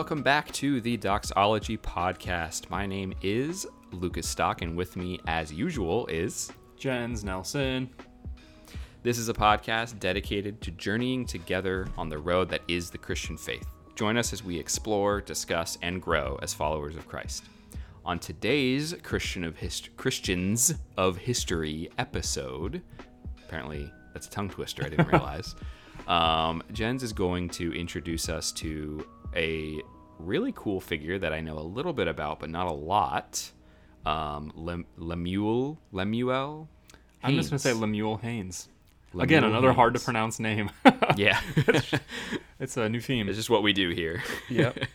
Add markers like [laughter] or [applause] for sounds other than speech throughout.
welcome back to the Doxology Podcast. My name is Lucas Stock, and with me, as usual, is Jens Nelson. This is a podcast dedicated to journeying together on the road that is the Christian faith. Join us as we explore, discuss, and grow as followers of Christ. On today's Christian of Hist- Christians of History episode, apparently that's a tongue twister. I didn't [laughs] realize. um, Jens is going to introduce us to a really cool figure that I know a little bit about, but not a lot. Um, Lem- Lemuel, Lemuel. I'm just gonna say Lemuel Haynes. Lemuel Again, another hard to pronounce name. [laughs] Yeah, [laughs] it's a new theme. it's just what we do here. Yep. [laughs]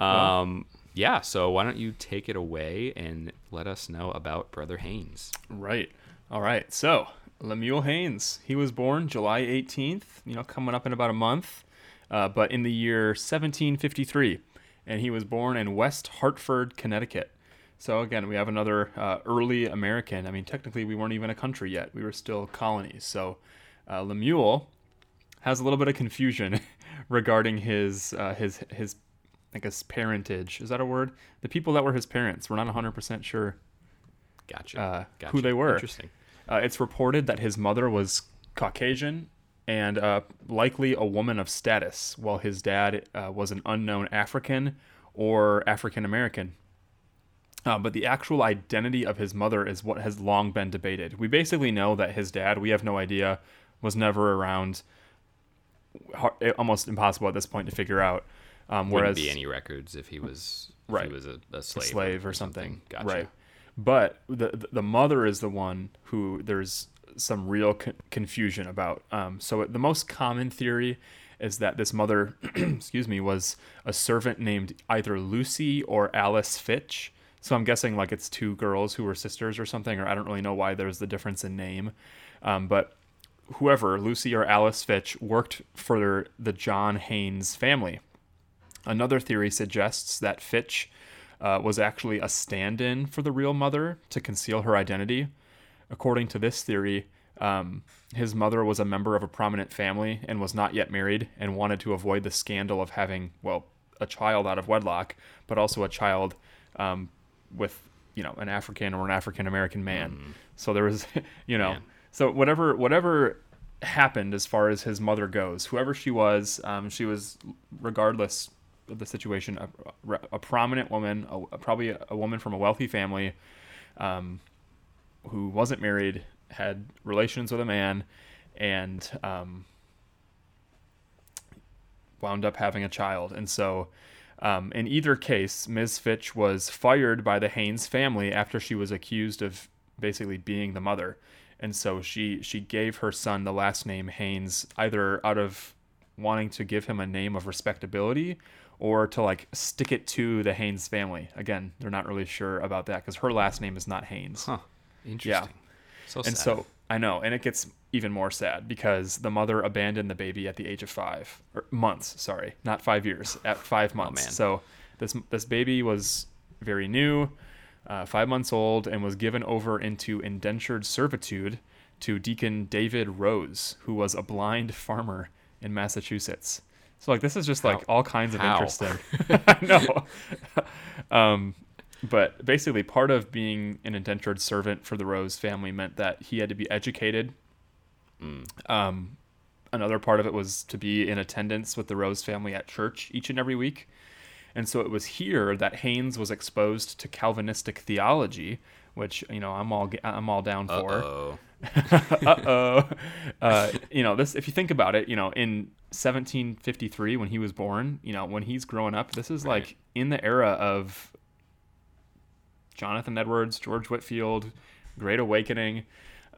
Um, yeah. So why don't you take it away and let us know about Brother Haynes? right. All right. So Lemuel Haynes. He was born July 18th. You know, coming up in about a month, uh, but in the year 1753, and he was born in West Hartford, Connecticut. So again, we have another uh, early American. I mean, technically, we weren't even a country yet; we were still colonies. So uh, Lemuel has a little bit of confusion [laughs] regarding his uh, his his I guess parentage. Is that a word? The people that were his parents. We're not 100% sure Gotcha. uh, gotcha. who they were. Interesting. Uh, it's reported that his mother was Caucasian and uh, likely a woman of status, while his dad uh, was an unknown African or African American. Uh, but the actual identity of his mother is what has long been debated. We basically know that his dad, we have no idea, was never around. Almost impossible at this point to figure out. Um, Wouldn't whereas be any records if he was if Right. he was a, a a slave, slave or, something. Gotcha. Right. But the the mother is the one who there's some real co- confusion about. Um, so the most common theory is that this mother, [clears throat] excuse me, was a servant named either Lucy or Alice Fitch. So I'm guessing like it's two girls who were sisters or something, or I don't really know why there's the difference in name. Um, but whoever, Lucy or Alice Fitch, worked for the John Haynes family. Another theory suggests that Fitch uh, was actually a stand in for the real mother to conceal her identity. According to this theory, um, his mother was a member of a prominent family and was not yet married and wanted to avoid the scandal of having, well, a child out of wedlock, but also a child um, with, you know, an African or an African American man. So there was, [laughs] you know, Man. so whatever, whatever happened as far as his mother goes, whoever she was, um, she was, regardless of the situation, a, a prominent woman, a, probably a, a woman from a wealthy family, um, who wasn't married, had relations with a man, and um, wound up having a child. And so, um, in either case, Ms. Fitch was fired by the Haynes family after she was accused of basically being the mother. And so she she gave her son the last name Haynes either out of wanting to give him a name of respectability or to like stick it to the Haynes family. Again, they're not really sure about that because her last name is not Haynes. Huh. Interesting. So And sad. so I know, and it gets even more sad because the mother abandoned the baby at the age of five or months. Sorry, not five years. At five months. Oh, man. So this this baby was very new, uh, five months old, and was given over into indentured servitude to Deacon David Rose, who was a blind farmer in Massachusetts. So like this is just like How- all kinds of how? interesting. [laughs] [laughs] I know. [laughs] um, but basically, part of being an indentured servant for the Rose family meant that he had to be educated. Um, another part of it was to be in attendance with the Rose family at church each and every week. And so it was here that Haynes was exposed to Calvinistic theology, which you know I'm all I'm all down for [laughs] uh-oh. Uh, you know, this if you think about it, you know, in 1753 when he was born, you know, when he's growing up, this is Right. like in the era of Jonathan Edwards, George Whitefield, Great Awakening.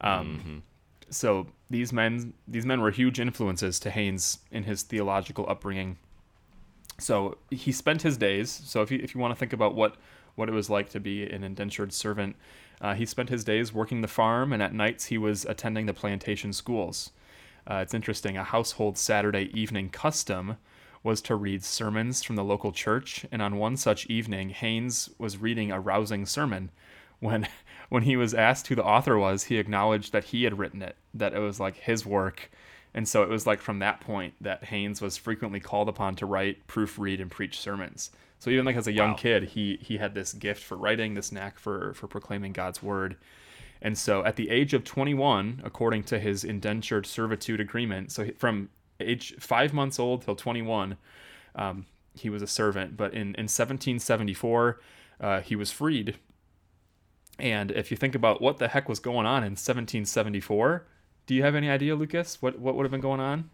Um, So these men, these men were huge influences to Haynes in his theological upbringing. So he spent his days. So if you if you want to think about what what it was like to be an indentured servant, uh, he spent his days working the farm, and at nights he was attending the plantation schools. Uh, it's interesting. A household Saturday evening custom was to read sermons from the local church, and on one such evening, Haynes was reading a rousing sermon. When [laughs] when he was asked who the author was, he acknowledged that he had written it, that it was like his work, And so it was like from that point that Haynes was frequently called upon to write, proofread, and preach sermons. So even like as a young Wow. kid, he he had this gift for writing, this knack for for proclaiming God's word. And so at the age of 21, according to his indentured servitude agreement, so he- from age five months old till 21, um, he was a servant. But in, in 1774, uh, he was freed. And if you think about what the heck was going on in 1774, do you have any idea, Lucas? What what would have been going on?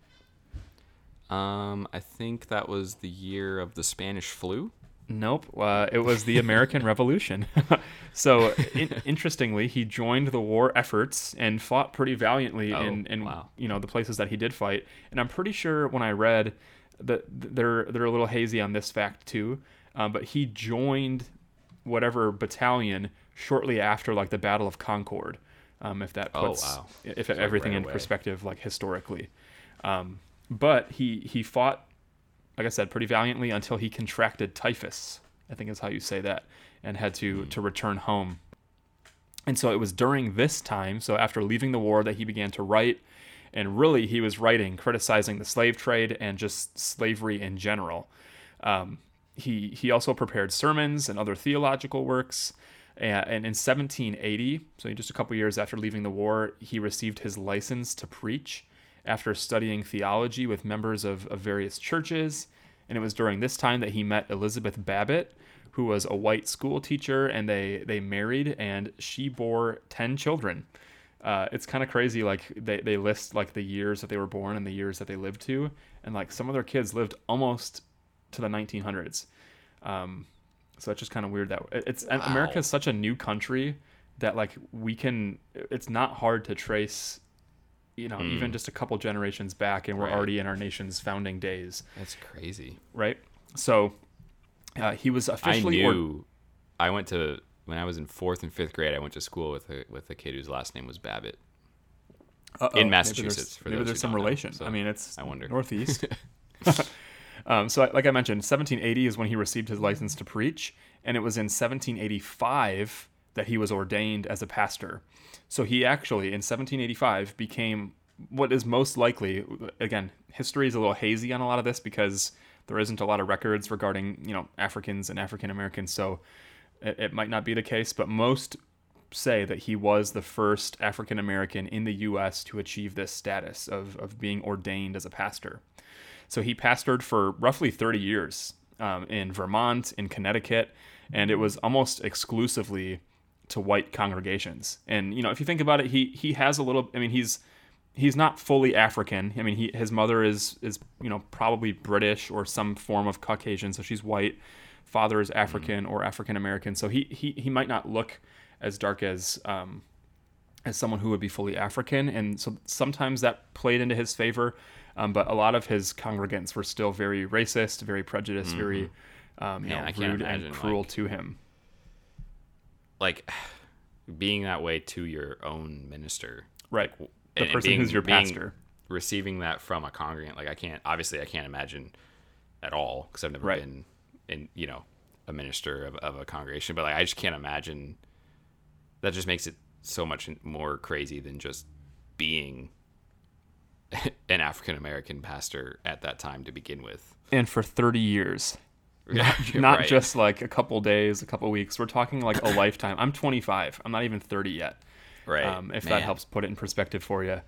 Um, I think that was the year of the Spanish flu. Nope. Uh, it was the American [laughs] Revolution. [laughs] so, in, interestingly, he joined the war efforts and fought pretty valiantly Oh, in, in wow. you know the places that he did fight. And I'm pretty sure when I read that they're they're a little hazy on this fact too. Um, but he joined whatever battalion shortly after like the Battle of Concord. Um, if that Oh, puts wow. if like everything right in away. perspective, like historically. Um, but he he fought like I said, pretty valiantly until he contracted typhus. I think is how you say that, and had to to return home. And so it was during this time, so after leaving the war, that he began to write, and really he was writing criticizing the slave trade and just slavery in general. Um, he he also prepared sermons and other theological works. And and in 1780, so just a couple years after leaving the war, he received his license to preach after studying theology with members of, of various churches. And it was during this time that he met Elizabeth Babbitt, who was a white school teacher, and they, they married, and she bore 10 children. Uh, it's kind of crazy. Like they, they list like the years that they were born and the years that they lived to, and like some of their kids lived almost to the 1900s. Um, so it's just kind of weird that it's and America is such a new country that like we can. It's not hard to trace, you know, even just a couple generations back, and we're Right. already in our nation's founding days, That's crazy. right? So uh, he was I officially or- knew. I went to when I was in fourth and fifth grade. I went to school with a with a kid whose last name was Babbitt. Uh-oh, in maybe Massachusetts, there's- for Maybe there's some know, relation. so I mean, it's I wonder. northeast. [laughs] [laughs] um, so, like I mentioned, 1780 is when he received his license to preach, and it was in 1785 that he was ordained as a pastor. So he actually, in 1785, became what is most likely. Again, history is a little hazy on a lot of this because there isn't a lot of records regarding you know Africans and African Americans. So it, it might not be the case, but most say that he was the first African American in the U.S. to achieve this status of, of being ordained as a pastor. So he pastored for roughly 30 years um, in Vermont, in Connecticut, and it was almost exclusively to white congregations. And you know, if you think about it, he he has a little. I mean, he's he's not fully African. I mean, he his mother is is you know probably British or some form of Caucasian, so she's white. Father is African or African American, so he he he might not look as dark as um, as someone who would be fully African, and so sometimes that played into his favor. Um, but a lot of his congregants were still very racist, very prejudiced, very um, you Man, know, rude and cruel like- to him. Like [sighs] being that way to your own minister. Right, the and person being- who's your being- pastor. Receiving that from a congregant, like I can't. Obviously, I can't imagine at all because I've never Right. been in you know a minister of, of a congregation. But like I just can't imagine. That just makes it so much more crazy than just being [laughs] an African American pastor at that time to begin with. And for thirty years, [laughs] Yeah, [laughs] not right. just like a couple days, a couple weeks. We're talking like a [clears throat] lifetime. I'm 25. I'm not even 30 yet. right. um, if Man. that helps put it in perspective for you.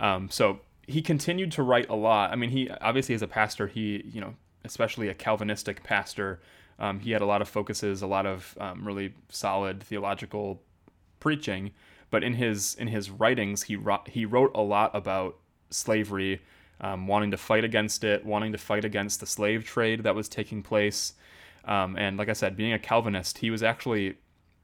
Um, so he continued to write a lot. I mean, he obviously as a pastor, he you know, especially a Calvinistic pastor, um, he had a lot of focuses, a lot of um, really solid theological preaching. But in his in his writings, he wrote, he wrote a lot about slavery, um, wanting to fight against it, wanting to fight against the slave trade that was taking place. Um, and like I said, being a Calvinist, he was actually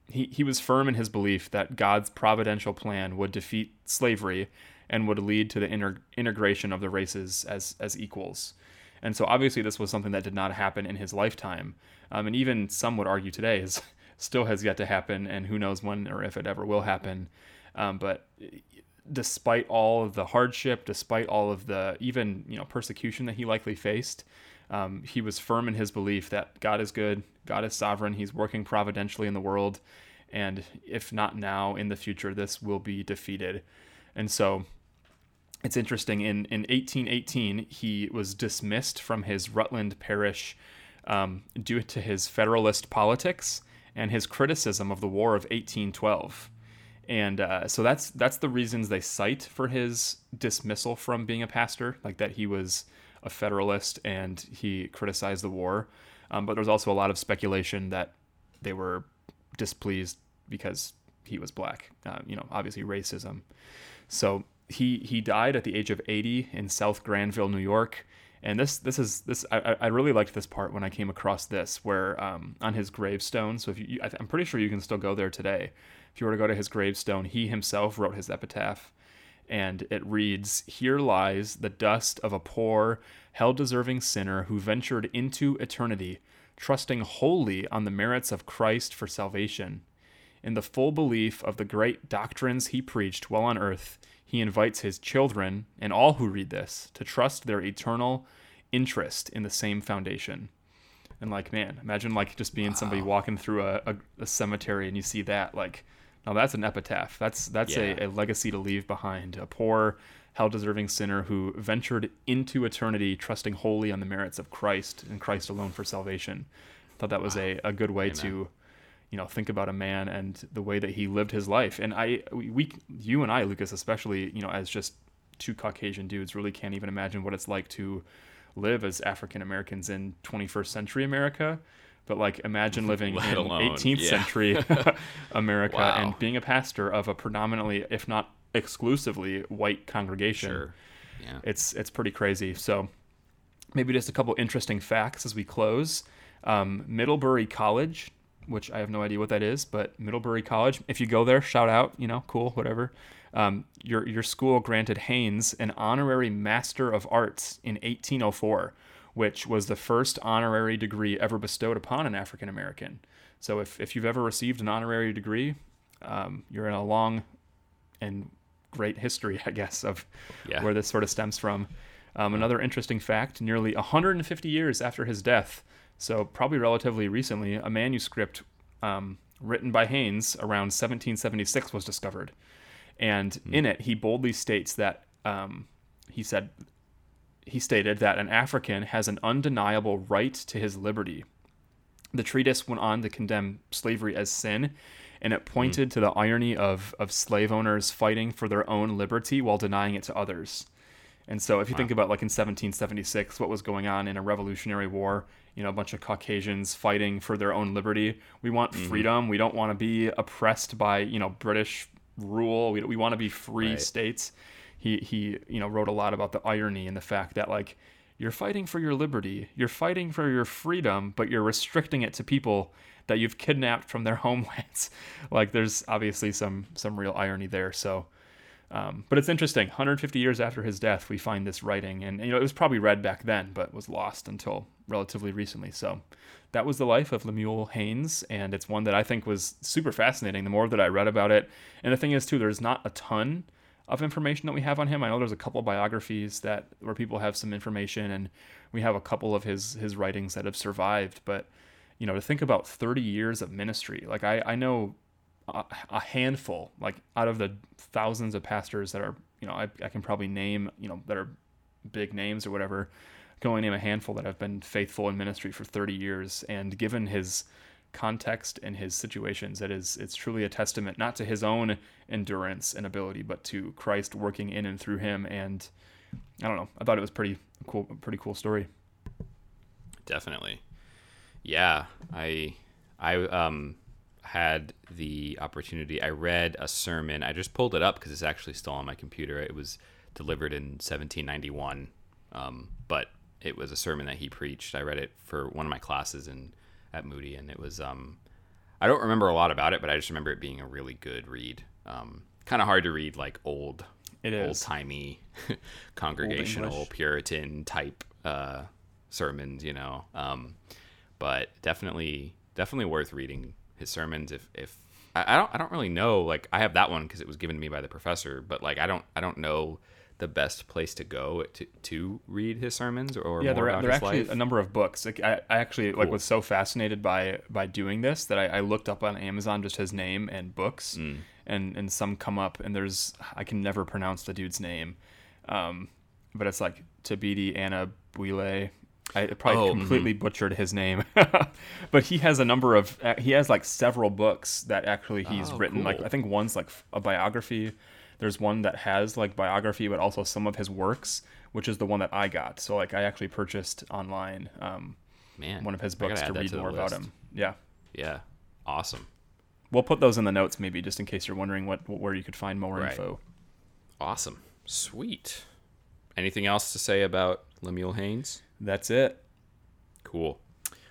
he, he was firm in his belief that God's providential plan would defeat slavery and would lead to the inter- integration of the races as as equals. And so obviously this was something that did not happen in his lifetime. Um, and even some would argue today is [laughs] still has yet to happen and who knows when or if it ever will happen. Um, but despite all of the hardship, despite all of the even you know persecution that he likely faced, um, he was firm in his belief that God is good, God is sovereign, He's working providentially in the world, and if not now, in the future, this will be defeated. And so, it's interesting. In in 1818, he was dismissed from his Rutland parish um, due to his Federalist politics and his criticism of the War of 1812. And uh, so that's that's the reasons they cite for his dismissal from being a pastor, like that he was a Federalist and he criticized the war. Um, but there's also a lot of speculation that they were displeased because he was black. Uh, you know, obviously racism. So he he died at the age of 80 in South Granville, New York. And this this is this I, I really liked this part when I came across this where um, on his gravestone. So if you I'm pretty sure you can still go there today. If you were to go to his gravestone, he himself wrote his epitaph, and it reads, "Here lies the dust of a poor, hell-deserving sinner who ventured into eternity, trusting wholly on the merits of Christ for salvation." In the full belief of the great doctrines he preached while on earth, he invites his children and all who read this to trust their eternal interest in the same foundation. And like, man, imagine like just being wow. somebody walking through a, a, a, cemetery and you see that. Like, now that's an epitaph. That's that's yeah. a, a legacy to leave behind. A poor, hell-deserving sinner who ventured into eternity, trusting wholly on the merits of Christ and Christ alone for salvation. I thought that was wow. a, a good way Amen. to you know think about a man and the way that he lived his life and i we you and i lucas especially you know as just two caucasian dudes really can't even imagine what it's like to live as african americans in 21st century america but like imagine living [laughs] Let in alone, 18th yeah. century [laughs] america wow. and being a pastor of a predominantly if not exclusively white congregation sure. yeah. it's it's pretty crazy so maybe just a couple interesting facts as we close um, middlebury college which I have no idea what that is, but Middlebury College. If you go there, shout out, you know, cool, whatever. Um, your your school granted Haynes an honorary Master of Arts in 1804, which was the first honorary degree ever bestowed upon an African American. So if if you've ever received an honorary degree, um, you're in a long and great history, [laughs] I guess, of yeah. where this sort of stems from. Um, another interesting fact: nearly 150 years after his death so probably relatively recently, a manuscript um, written by Haynes around 1776 was discovered, and mm. in it he boldly states that um, he said he stated that an African has an undeniable right to his liberty. The treatise went on to condemn slavery as sin, and it pointed mm. to the irony of, of slave owners fighting for their own liberty while denying it to others. And so, if you wow. think about like in 1776, what was going on in a revolutionary war, you know, a bunch of Caucasians fighting for their own liberty. We want mm-hmm. freedom. We don't want to be oppressed by, you know, British rule. We, we want to be free right. states. He, he, you know, wrote a lot about the irony and the fact that, like, you're fighting for your liberty, you're fighting for your freedom, but you're restricting it to people that you've kidnapped from their [laughs] homelands. like, there's obviously some some real irony there. So, um, but it's interesting. 150 years after his death, we find this writing, and you know it was probably read back then, but was lost until relatively recently. So that was the life of Lemuel Haynes, and it's one that I think was super fascinating. The more that I read about it, and the thing is too, there's not a ton of information that we have on him. I know there's a couple biographies that where people have some information, and we have a couple of his his writings that have survived. But you know, to think about 30 years of ministry, like I I know a, handful, like out of the thousands of pastors that are, you know, I, I can probably name, you know, that are big names or whatever, can only name a handful that have been faithful in ministry for 30 years. And given his context and his situations, it is it's truly a testament not to his own endurance and ability, but to Christ working in and through him. And I don't know, I thought it was pretty cool, pretty cool story. Definitely, yeah. I I um had the opportunity, I read a sermon. I just pulled it up because it's actually still on my computer. It was delivered in 1791, um, but it was a sermon that he preached. I read it for one of my classes in at Moody, and it was. Um, I don't remember a lot about it, but I just remember it being a really good read. Um, kind of hard to read, like old, old timey, [laughs] congregational old Puritan type uh, sermons, you know. Um, but definitely, definitely worth reading his sermons if if I, I don't I don't really know like I have that one because it was given to me by the professor but like I don't I don't know the best place to go to, to read his sermons or yeah there, are, there are actually life. a number of books like I, I actually cool. like was so fascinated by by doing this that I, I, looked up on Amazon just his name and books mm. and and some come up and there's I can never pronounce the dude's name Um, but it's like Tabidi Anna Buile. I probably Oh, completely butchered his name, [laughs] but he has a number of he has like several books that actually he's Oh, written. Like. I think one's like a biography. There's one that has like biography, but also some of his works, which is the one that I got. So like I actually purchased online um, Man, one of his books to read the more about him. Yeah, Yeah, awesome, we'll put those in the notes maybe just in case you're wondering what where you could find more Right. info. awesome, sweet. Anything else to say about Lemuel Haynes? That's it. Cool.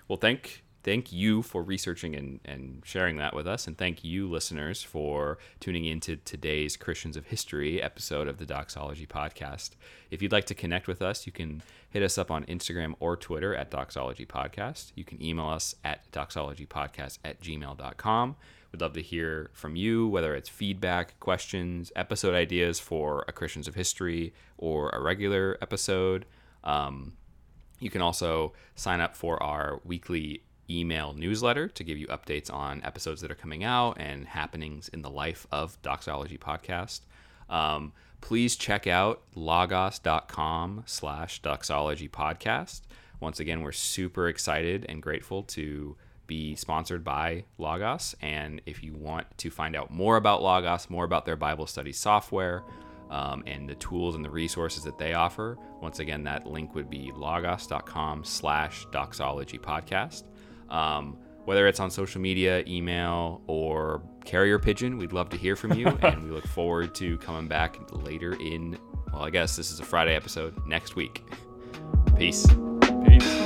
Well, thank thank you for researching and, and sharing that with us, and thank you, listeners, for tuning into today's Christians of History episode of the Doxology Podcast. If you'd like to connect with us, you can hit us up on Instagram or Twitter at Doxology Podcast. You can email us at doxologypodcast at gmail.com. We'd love to hear from you, whether it's feedback, questions, episode ideas for a Christians of History or a regular episode. Um, you can also sign up for our weekly email newsletter to give you updates on episodes that are coming out and happenings in the life of Doxology Podcast. Um, please check out logos.com slash doxology podcast. Once again, we're super excited and grateful to be sponsored by Logos. And if you want to find out more about Logos, more about their Bible study software, um, and the tools and the resources that they offer. Once again, that link would be logos.com slash doxology podcast. Um, whether it's on social media, email, or carrier pigeon, we'd love to hear from you. [laughs] and we look forward to coming back later in, well, I guess this is a Friday episode next week. Peace. Peace.